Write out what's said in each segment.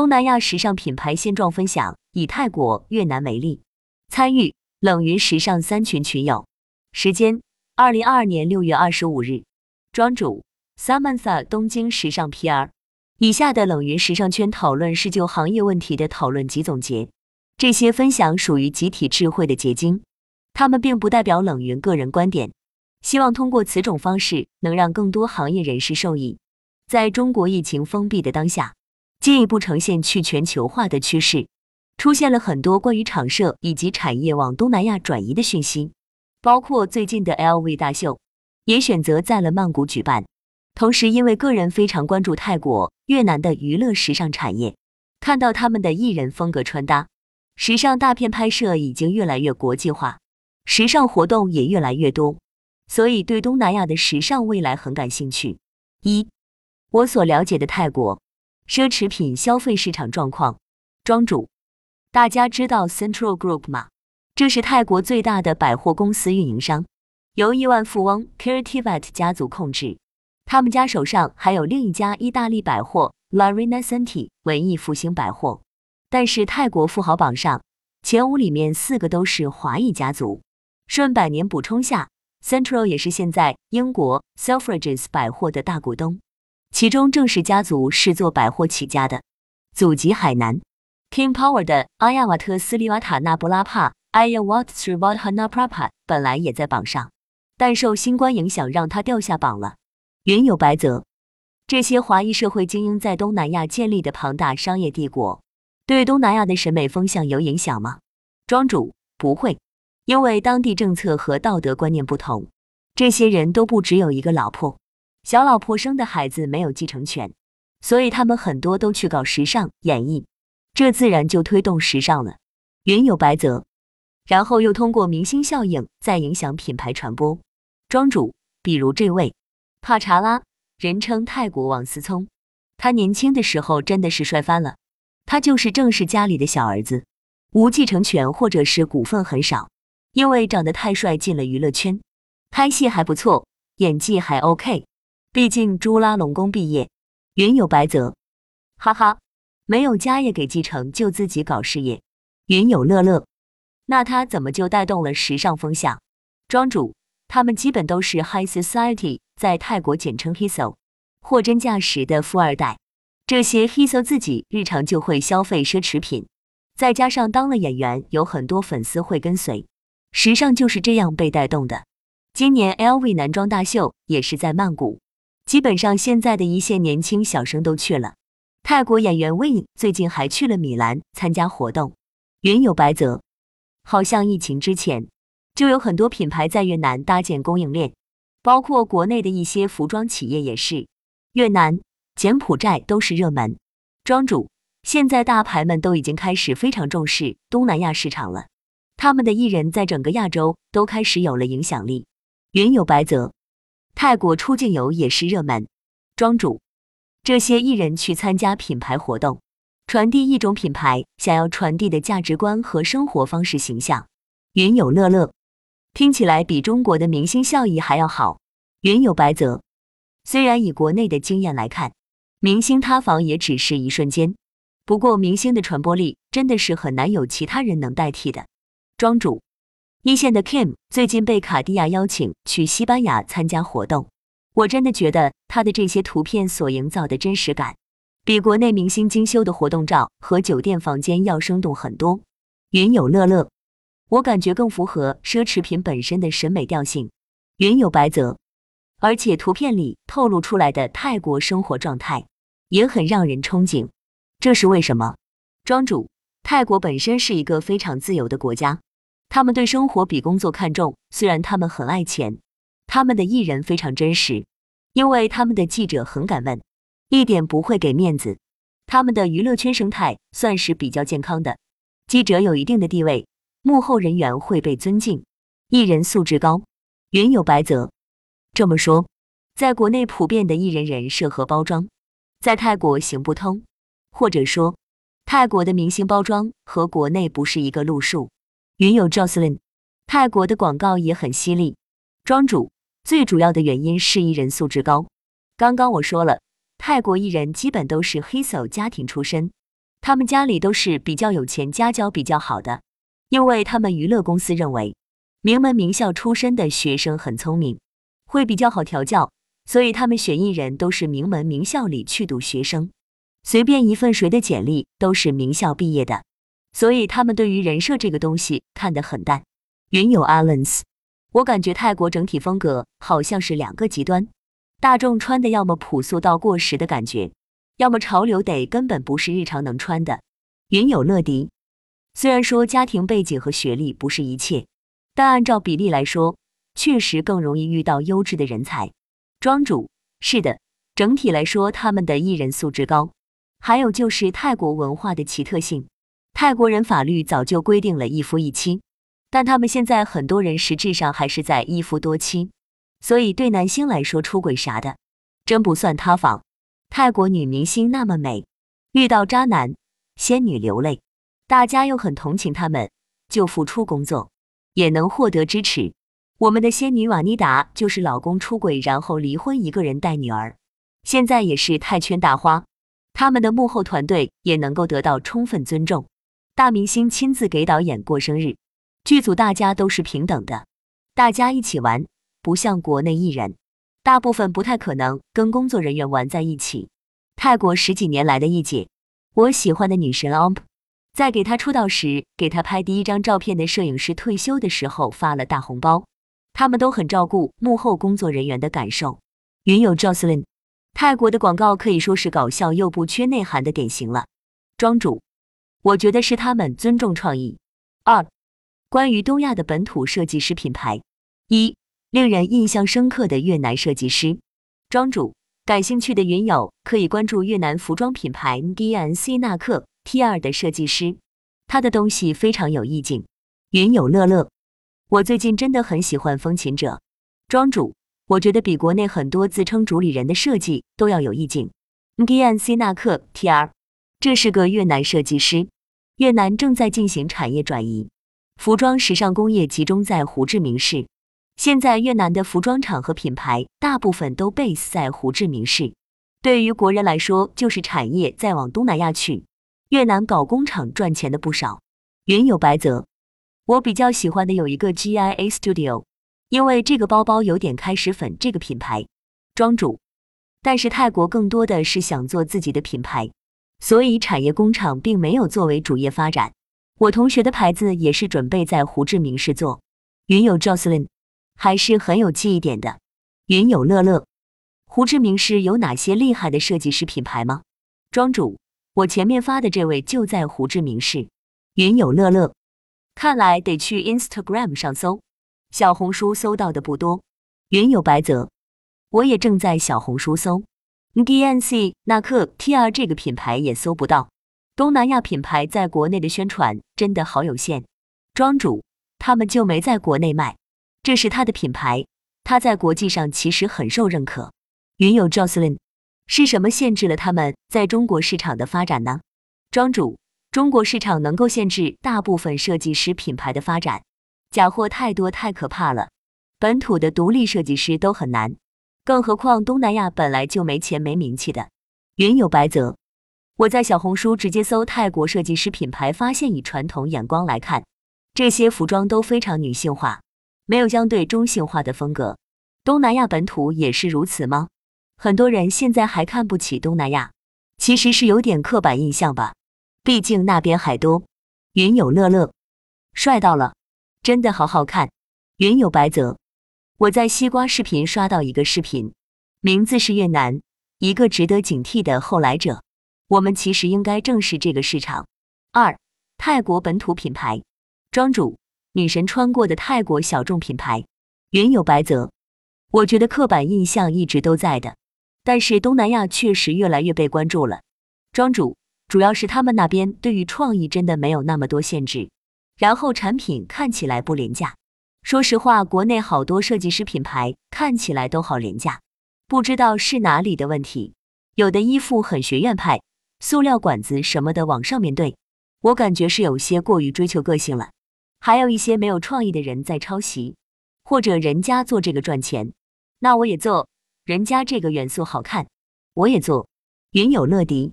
东南亚时尚品牌现状分享，以泰国、越南为例。参与冷云时尚三群群友，时间：二零二二年六月二十五日。庄主：Samantha，东京时尚 PR。以下的冷云时尚圈讨论是就行业问题的讨论及总结，这些分享属于集体智慧的结晶，他们并不代表冷云个人观点。希望通过此种方式，能让更多行业人士受益。在中国疫情封闭的当下。进一步呈现去全球化的趋势，出现了很多关于厂舍以及产业往东南亚转移的讯息，包括最近的 LV 大秀也选择在了曼谷举办。同时，因为个人非常关注泰国、越南的娱乐时尚产业，看到他们的艺人风格穿搭、时尚大片拍摄已经越来越国际化，时尚活动也越来越多，所以对东南亚的时尚未来很感兴趣。一，我所了解的泰国。奢侈品消费市场状况，庄主，大家知道 Central Group 吗？这是泰国最大的百货公司运营商，由亿万富翁 Kirtivat 家族控制。他们家手上还有另一家意大利百货 La Rinascente 文艺复兴百货。但是泰国富豪榜上前五里面四个都是华裔家族。顺百年补充下，Central 也是现在英国 Selfridges 百货的大股东。其中正是家族是做百货起家的，祖籍海南，King Power 的阿亚瓦特斯利瓦塔纳布拉帕 （Ayawat-Sriwadhanaprapa） 本来也在榜上，但受新冠影响让他掉下榜了。云有白泽，这些华裔社会精英在东南亚建立的庞大商业帝国，对东南亚的审美风向有影响吗？庄主。不会，因为当地政策和道德观念不同，这些人都不只有一个老婆。小老婆生的孩子没有继承权，所以他们很多都去搞时尚演绎，这自然就推动时尚了。云有白泽，然后又通过明星效应再影响品牌传播。庄主，比如这位帕查拉，人称泰国王思聪，他年轻的时候真的是帅翻了。他就是正是家里的小儿子，无继承权或者是股份很少，因为长得太帅进了娱乐圈，拍戏还不错，演技还 OK。毕竟朱拉隆功毕业，云有白泽，哈哈，没有家业给继承就自己搞事业。云有乐乐，那他怎么就带动了时尚风向？庄主，他们基本都是 High Society，在泰国简称 Hiso，货真价实的富二代。这些 Hiso 自己日常就会消费奢侈品，再加上当了演员，有很多粉丝会跟随，时尚就是这样被带动的。今年 LV 男装大秀也是在曼谷。基本上现在的一线年轻小生都去了。泰国演员 Win 最近还去了米兰参加活动。云有白泽，好像疫情之前就有很多品牌在越南搭建供应链，包括国内的一些服装企业也是。越南、柬埔寨都是热门。庄主，现在大牌们都已经开始非常重视东南亚市场了，他们的艺人在整个亚洲都开始有了影响力。云有白泽。泰国出境游也是热门，庄主，这些艺人去参加品牌活动，传递一种品牌想要传递的价值观和生活方式形象。云有乐乐，听起来比中国的明星效益还要好。云有白泽，虽然以国内的经验来看，明星塌房也只是一瞬间，不过明星的传播力真的是很难有其他人能代替的。庄主。一线的 Kim 最近被卡地亚邀请去西班牙参加活动，我真的觉得他的这些图片所营造的真实感，比国内明星精修的活动照和酒店房间要生动很多。云有乐乐，我感觉更符合奢侈品本身的审美调性。云有白泽，而且图片里透露出来的泰国生活状态也很让人憧憬，这是为什么？庄主，泰国本身是一个非常自由的国家。他们对生活比工作看重，虽然他们很爱钱，他们的艺人非常真实，因为他们的记者很敢问，一点不会给面子。他们的娱乐圈生态算是比较健康的，记者有一定的地位，幕后人员会被尊敬，艺人素质高。云有白泽这么说，在国内普遍的艺人人设和包装，在泰国行不通，或者说，泰国的明星包装和国内不是一个路数。云有 Jocelyn，泰国的广告也很犀利。庄主，最主要的原因是艺人素质高。刚刚我说了，泰国艺人基本都是黑手家庭出身，他们家里都是比较有钱，家教比较好的，因为他们娱乐公司认为名门名校出身的学生很聪明，会比较好调教，所以他们选艺人都是名门名校里去读学生，随便一份谁的简历都是名校毕业的，所以他们对于人设这个东西看得很淡。云有 Allen's，我感觉泰国整体风格好像是两个极端，大众穿的要么朴素到过时的感觉。要么潮流得根本不是日常能穿的。云有乐迪，虽然说家庭背景和学历不是一切，但按照比例来说，确实更容易遇到优质的人才。庄主，是的，整体来说他们的艺人素质高。还有就是泰国文化的奇特性，泰国人法律早就规定了一夫一妻，但他们现在很多人实质上还是在一夫多妻，所以对男星来说出轨啥的，真不算塌房。泰国女明星那么美，遇到渣男，仙女流泪，大家又很同情他们，就付出工作，也能获得支持。我们的仙女瓦妮达就是老公出轨，然后离婚，一个人带女儿，现在也是泰圈大花。他们的幕后团队也能够得到充分尊重，大明星亲自给导演过生日，剧组大家都是平等的，大家一起玩，不像国内艺人。大部分不太可能跟工作人员玩在一起。泰国十几年来的一姐，我喜欢的女神 OMP，在给她出道时给她拍第一张照片的摄影师退休的时候发了大红包。他们都很照顾幕后工作人员的感受。云友 Jocelyn，泰国的广告可以说是搞笑又不缺内涵的典型了。庄主，我觉得是他们尊重创意。二，关于东亚的本土设计师品牌，一。令人印象深刻的越南设计师庄主，感兴趣的云友可以关注越南服装品牌 DNC 纳克 T 二的设计师，他的东西非常有意境。云友乐乐，我最近真的很喜欢风琴者庄主，我觉得比国内很多自称主理人的设计都要有意境。DNC 纳克 T 二，这是个越南设计师，越南正在进行产业转移，服装时尚工业集中在胡志明市。现在越南的服装厂和品牌大部分都 base 在胡志明市，对于国人来说就是产业再往东南亚去。越南搞工厂赚钱的不少。云有白泽，我比较喜欢的有一个 GIA Studio，因为这个包包有点开始粉这个品牌。庄主，但是泰国更多的是想做自己的品牌，所以产业工厂并没有作为主业发展。我同学的牌子也是准备在胡志明市做。云有 Jocelyn。还是很有记忆点的。云有乐乐，胡志明市有哪些厉害的设计师品牌吗？庄主，我前面发的这位就在胡志明市。云有乐乐，看来得去 Instagram 上搜，小红书搜到的不多。云有白泽，我也正在小红书搜。DNC 纳克 TR 这个品牌也搜不到。东南亚品牌在国内的宣传真的好有限。庄主，他们就没在国内卖。这是他的品牌，他在国际上其实很受认可。云友 Jocelyn，是什么限制了他们在中国市场的发展呢？庄主，中国市场能够限制大部分设计师品牌的发展，假货太多太可怕了，本土的独立设计师都很难，更何况东南亚本来就没钱没名气的。云友白泽，我在小红书直接搜泰国设计师品牌，发现以传统眼光来看，这些服装都非常女性化。没有相对中性化的风格，东南亚本土也是如此吗？很多人现在还看不起东南亚，其实是有点刻板印象吧。毕竟那边海多。云有乐乐，帅到了，真的好好看。云有白泽，我在西瓜视频刷到一个视频，名字是越南一个值得警惕的后来者。我们其实应该正视这个市场。二，泰国本土品牌，庄主。女神穿过的泰国小众品牌，云有白泽。我觉得刻板印象一直都在的，但是东南亚确实越来越被关注了。庄主，主要是他们那边对于创意真的没有那么多限制，然后产品看起来不廉价。说实话，国内好多设计师品牌看起来都好廉价，不知道是哪里的问题。有的衣服很学院派，塑料管子什么的往上面对，我感觉是有些过于追求个性了。还有一些没有创意的人在抄袭，或者人家做这个赚钱，那我也做。人家这个元素好看，我也做。云有乐迪，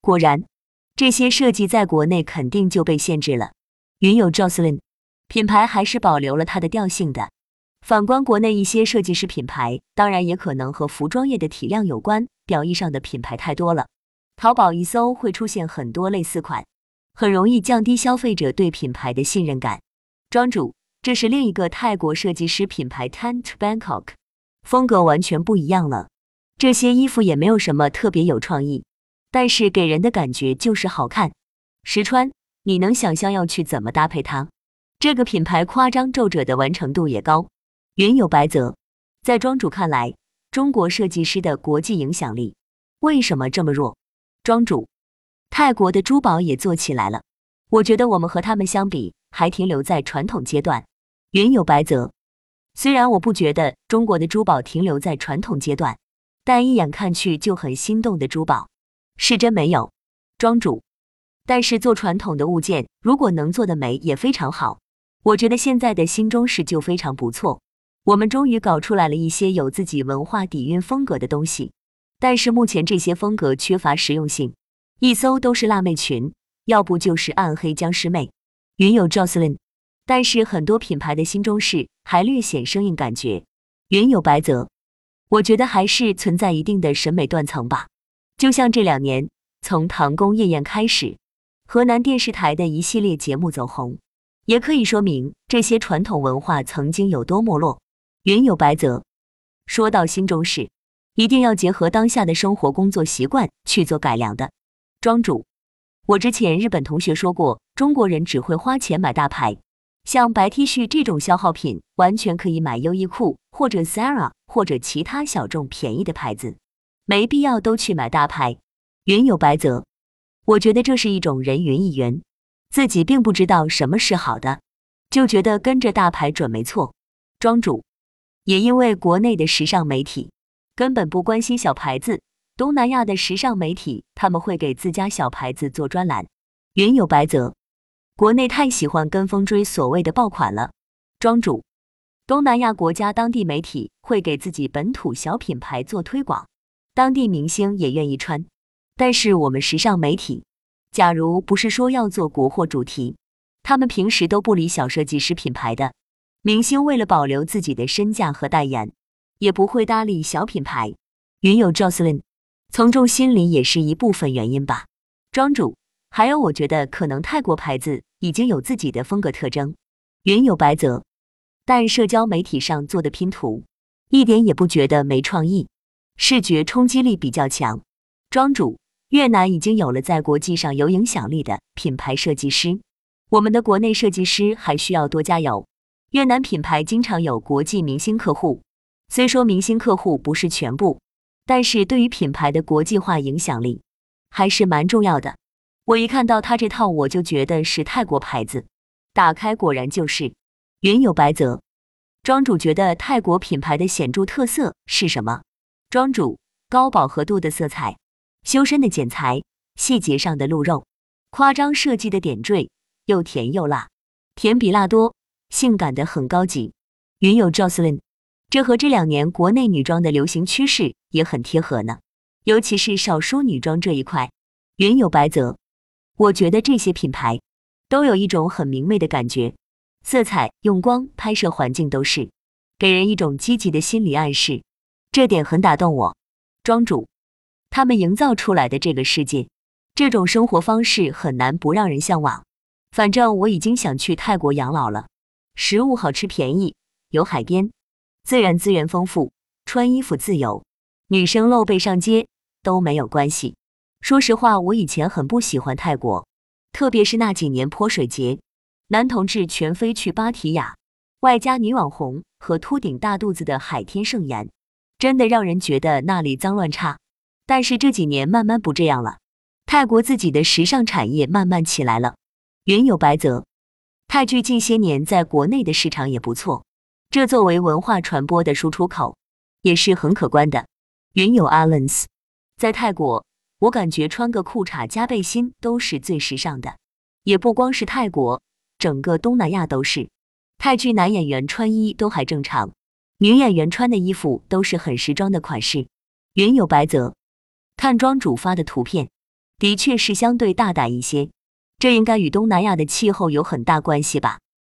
果然这些设计在国内肯定就被限制了。云有 Jocelyn，品牌还是保留了它的调性的。反观国内一些设计师品牌，当然也可能和服装业的体量有关，表意上的品牌太多了，淘宝一搜会出现很多类似款，很容易降低消费者对品牌的信任感。庄主，这是另一个泰国设计师品牌 Tent Bangkok，风格完全不一样了。这些衣服也没有什么特别有创意，但是给人的感觉就是好看，实穿。你能想象要去怎么搭配它？这个品牌夸张皱褶的完成度也高。云有白泽，在庄主看来，中国设计师的国际影响力为什么这么弱？庄主，泰国的珠宝也做起来了，我觉得我们和他们相比，还停留在传统阶段。云有白泽，虽然我不觉得中国的珠宝停留在传统阶段。但一眼看去就很心动的珠宝，是真没有，庄主。但是做传统的物件，如果能做的美也非常好。我觉得现在的新中式就非常不错，我们终于搞出来了一些有自己文化底蕴风格的东西。但是目前这些风格缺乏实用性，一搜都是辣妹裙，要不就是暗黑僵尸妹。云有 Jocelyn，但是很多品牌的新中式还略显生硬感觉。云有白泽。我觉得还是存在一定的审美断层吧。就像这两年，从唐宫夜宴开始，河南电视台的一系列节目走红，也可以说明这些传统文化曾经有多没落。云有白泽，说到新中式，一定要结合当下的生活工作习惯去做改良的。庄主，我之前日本同学说过，中国人只会花钱买大牌。像白 T 恤这种消耗品，完全可以买优衣库或者 Zara 或者其他小众便宜的牌子，没必要都去买大牌。云有白泽，我觉得这是一种人云亦云，自己并不知道什么是好的，就觉得跟着大牌准没错。庄主，也因为国内的时尚媒体根本不关心小牌子，东南亚的时尚媒体他们会给自家小牌子做专栏。云有白泽。国内太喜欢跟风追所谓的爆款了，庄主。东南亚国家当地媒体会给自己本土小品牌做推广，当地明星也愿意穿。但是我们时尚媒体，假如不是说要做国货主题，他们平时都不理小设计师品牌的明星，为了保留自己的身价和代言，也不会搭理小品牌。云有 Jocelyn，从众心理也是一部分原因吧，庄主。还有，我觉得可能泰国牌子已经有自己的风格特征。云有白泽，但社交媒体上做的拼图一点也不觉得没创意，视觉冲击力比较强。庄主，越南已经有了在国际上有影响力的品牌设计师，我们的国内设计师还需要多加油。越南品牌经常有国际明星客户，虽说明星客户不是全部，但是对于品牌的国际化影响力还是蛮重要的。我一看到他这套，我就觉得是泰国牌子。打开果然就是云有白泽。庄主觉得泰国品牌的显著特色是什么？庄主高饱和度的色彩，修身的剪裁，细节上的露肉，夸张设计的点缀，又甜又辣，甜比辣多，性感的很高级。云有 Jocelyn，这和这两年国内女装的流行趋势也很贴合呢，尤其是少数女装这一块。云有白泽。我觉得这些品牌都有一种很明媚的感觉，色彩、用光、拍摄环境都是给人一种积极的心理暗示，这点很打动我。庄主，他们营造出来的这个世界，这种生活方式很难不让人向往。反正我已经想去泰国养老了，食物好吃、便宜，有海边，自然资源丰富，穿衣服自由，女生露背上街都没有关系。说实话，我以前很不喜欢泰国，特别是那几年泼水节，男同志全飞去芭提雅，外加女网红和秃顶大肚子的海天盛宴，真的让人觉得那里脏乱差。但是这几年慢慢不这样了，泰国自己的时尚产业慢慢起来了。云有白泽，泰剧近些年在国内的市场也不错，这作为文化传播的输出口也是很可观的。云有 Allen's，在泰国。我感觉穿个裤衩加背心都是最时尚的，也不光是泰国，整个东南亚都是。泰剧男演员穿衣都还正常，女演员穿的衣服都是很时装的款式。云有白泽，看庄主发的图片，的确是相对大胆一些。这应该与东南亚的气候有很大关系吧？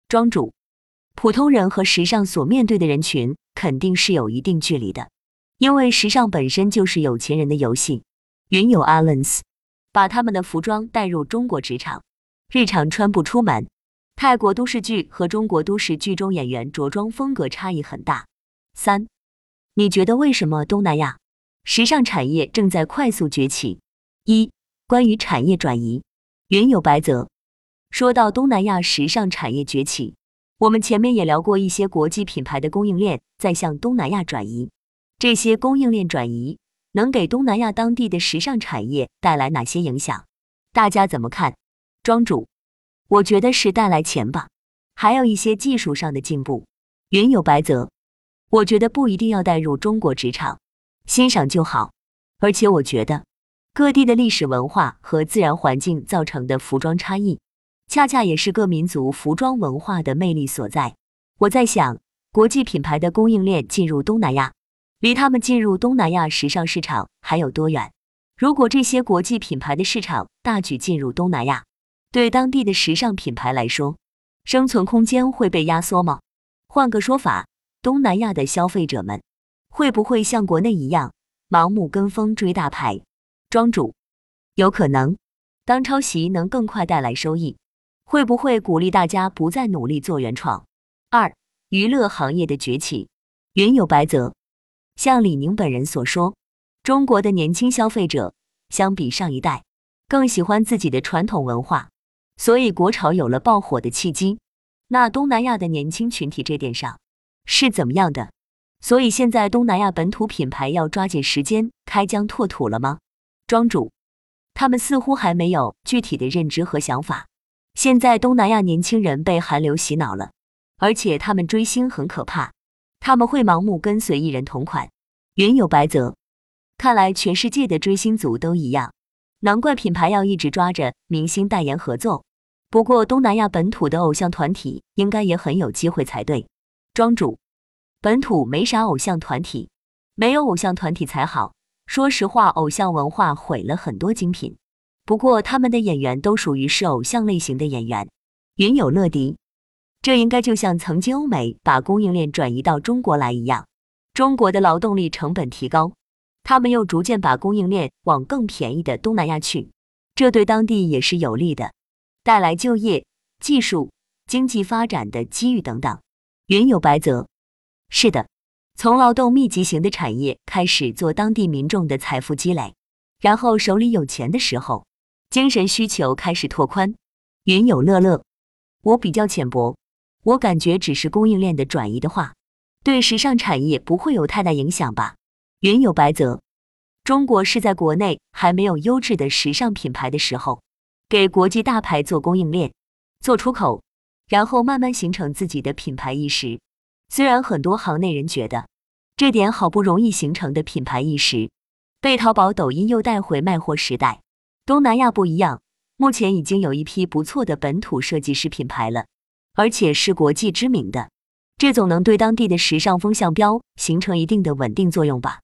庄主，普通人和时尚所面对的人群肯定是有一定距离的，因为时尚本身就是有钱人的游戏。云友 Allen's 把他们的服装带入中国职场，日常穿不出门。泰国都市剧和中国都市剧中演员着装风格差异很大。三，你觉得为什么东南亚时尚产业正在快速崛起？一，关于产业转移。云有白泽，说到东南亚时尚产业崛起，我们前面也聊过一些国际品牌的供应链在向东南亚转移，这些供应链转移能给东南亚当地的时尚产业带来哪些影响？大家怎么看？庄主，我觉得是带来钱吧，还有一些技术上的进步。云有白泽，我觉得不一定要带入中国职场，欣赏就好，而且我觉得。各地的历史文化和自然环境造成的服装差异，恰恰也是各民族服装文化的魅力所在。我在想，国际品牌的供应链进入东南亚，离他们进入东南亚时尚市场还有多远？如果这些国际品牌的市场大举进入东南亚，对当地的时尚品牌来说，生存空间会被压缩吗？换个说法，东南亚的消费者们会不会像国内一样，盲目跟风追大牌？庄主，有可能，当抄袭能更快带来收益，会不会鼓励大家不再努力做原创？二，娱乐行业的崛起，云有白泽。像李宁本人所说，中国的年轻消费者相比上一代更喜欢自己的传统文化，所以国潮有了爆火的契机。那东南亚的年轻群体这点上是怎么样的？所以现在东南亚本土品牌要抓紧时间开疆拓土了吗？庄主，他们似乎还没有具体的认知和想法。现在东南亚年轻人被韩流洗脑了，而且他们追星很可怕，他们会盲目跟随艺人同款。云有白泽，看来全世界的追星族都一样，难怪品牌要一直抓着明星代言合作。不过东南亚本土的偶像团体应该也很有机会才对。庄主，本土没啥偶像团体，没有偶像团体才好。说实话，偶像文化毁了很多精品。不过他们的演员都属于是偶像类型的演员。云有乐迪，这应该就像曾经欧美把供应链转移到中国来一样，中国的劳动力成本提高，他们又逐渐把供应链往更便宜的东南亚去，这对当地也是有利的，带来就业、技术、经济发展的机遇等等。云有白泽，是的。从劳动密集型的产业开始做当地民众的财富积累，然后手里有钱的时候，精神需求开始拓宽。云有乐乐，我比较浅薄，我感觉只是供应链的转移的话，对时尚产业不会有太大影响吧。云有白泽，中国是在国内还没有优质的时尚品牌的时候，给国际大牌做供应链、做出口，然后慢慢形成自己的品牌意识。虽然很多行内人觉得这点好不容易形成的品牌意识，被淘宝、抖音又带回卖货时代。东南亚不一样，目前已经有一批不错的本土设计师品牌了，而且是国际知名的，这总能对当地的时尚风向标形成一定的稳定作用吧。